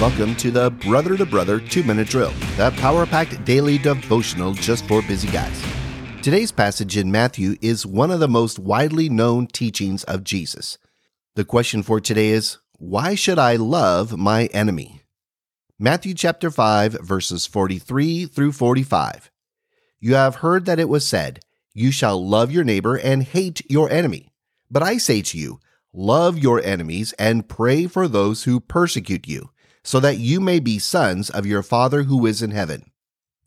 Welcome to the Brother to Brother 2 Minute Drill, that power packed daily devotional just for busy guys. Today's passage in Matthew is one of the most widely known teachings of Jesus. The question for today is Why should I love my enemy? Matthew chapter 5, verses 43 through 45. You have heard that it was said, You shall love your neighbor and hate your enemy. But I say to you, Love your enemies and pray for those who persecute you, so that you may be sons of your Father who is in heaven.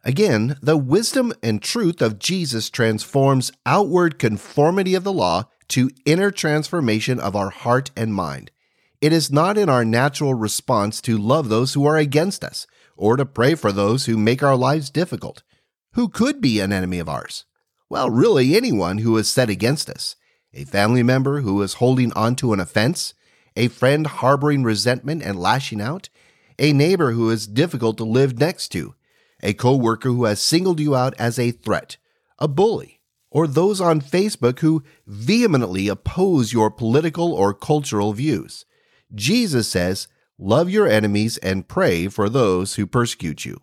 Again, the wisdom and truth of Jesus transforms outward conformity of the law to inner transformation of our heart and mind. It is not in our natural response to love those who are against us, or to pray for those who make our lives difficult. Who could be an enemy of ours? Well, really anyone who is set against us a family member who is holding on to an offense, a friend harboring resentment and lashing out, a neighbor who is difficult to live next to, a coworker who has singled you out as a threat, a bully, or those on Facebook who vehemently oppose your political or cultural views. Jesus says, Love your enemies and pray for those who persecute you.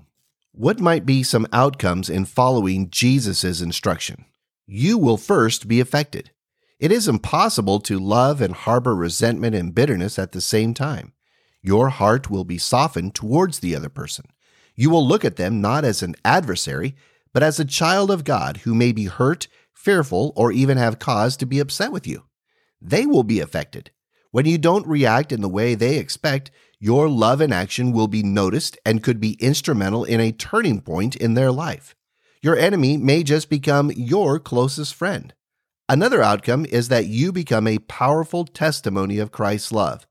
What might be some outcomes in following Jesus' instruction? You will first be affected. It is impossible to love and harbor resentment and bitterness at the same time. Your heart will be softened towards the other person. You will look at them not as an adversary, but as a child of God who may be hurt, fearful, or even have cause to be upset with you. They will be affected. When you don't react in the way they expect, your love and action will be noticed and could be instrumental in a turning point in their life. Your enemy may just become your closest friend. Another outcome is that you become a powerful testimony of Christ's love.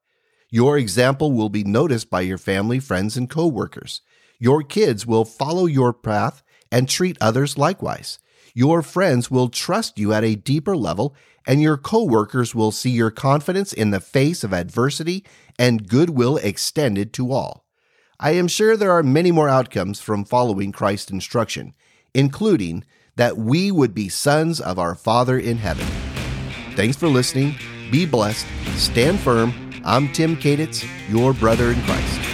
Your example will be noticed by your family, friends, and coworkers. Your kids will follow your path and treat others likewise. Your friends will trust you at a deeper level, and your coworkers will see your confidence in the face of adversity and goodwill extended to all. I am sure there are many more outcomes from following Christ's instruction, including that we would be sons of our Father in heaven. Thanks for listening. Be blessed. Stand firm. I'm Tim Kaditz, your brother in Christ.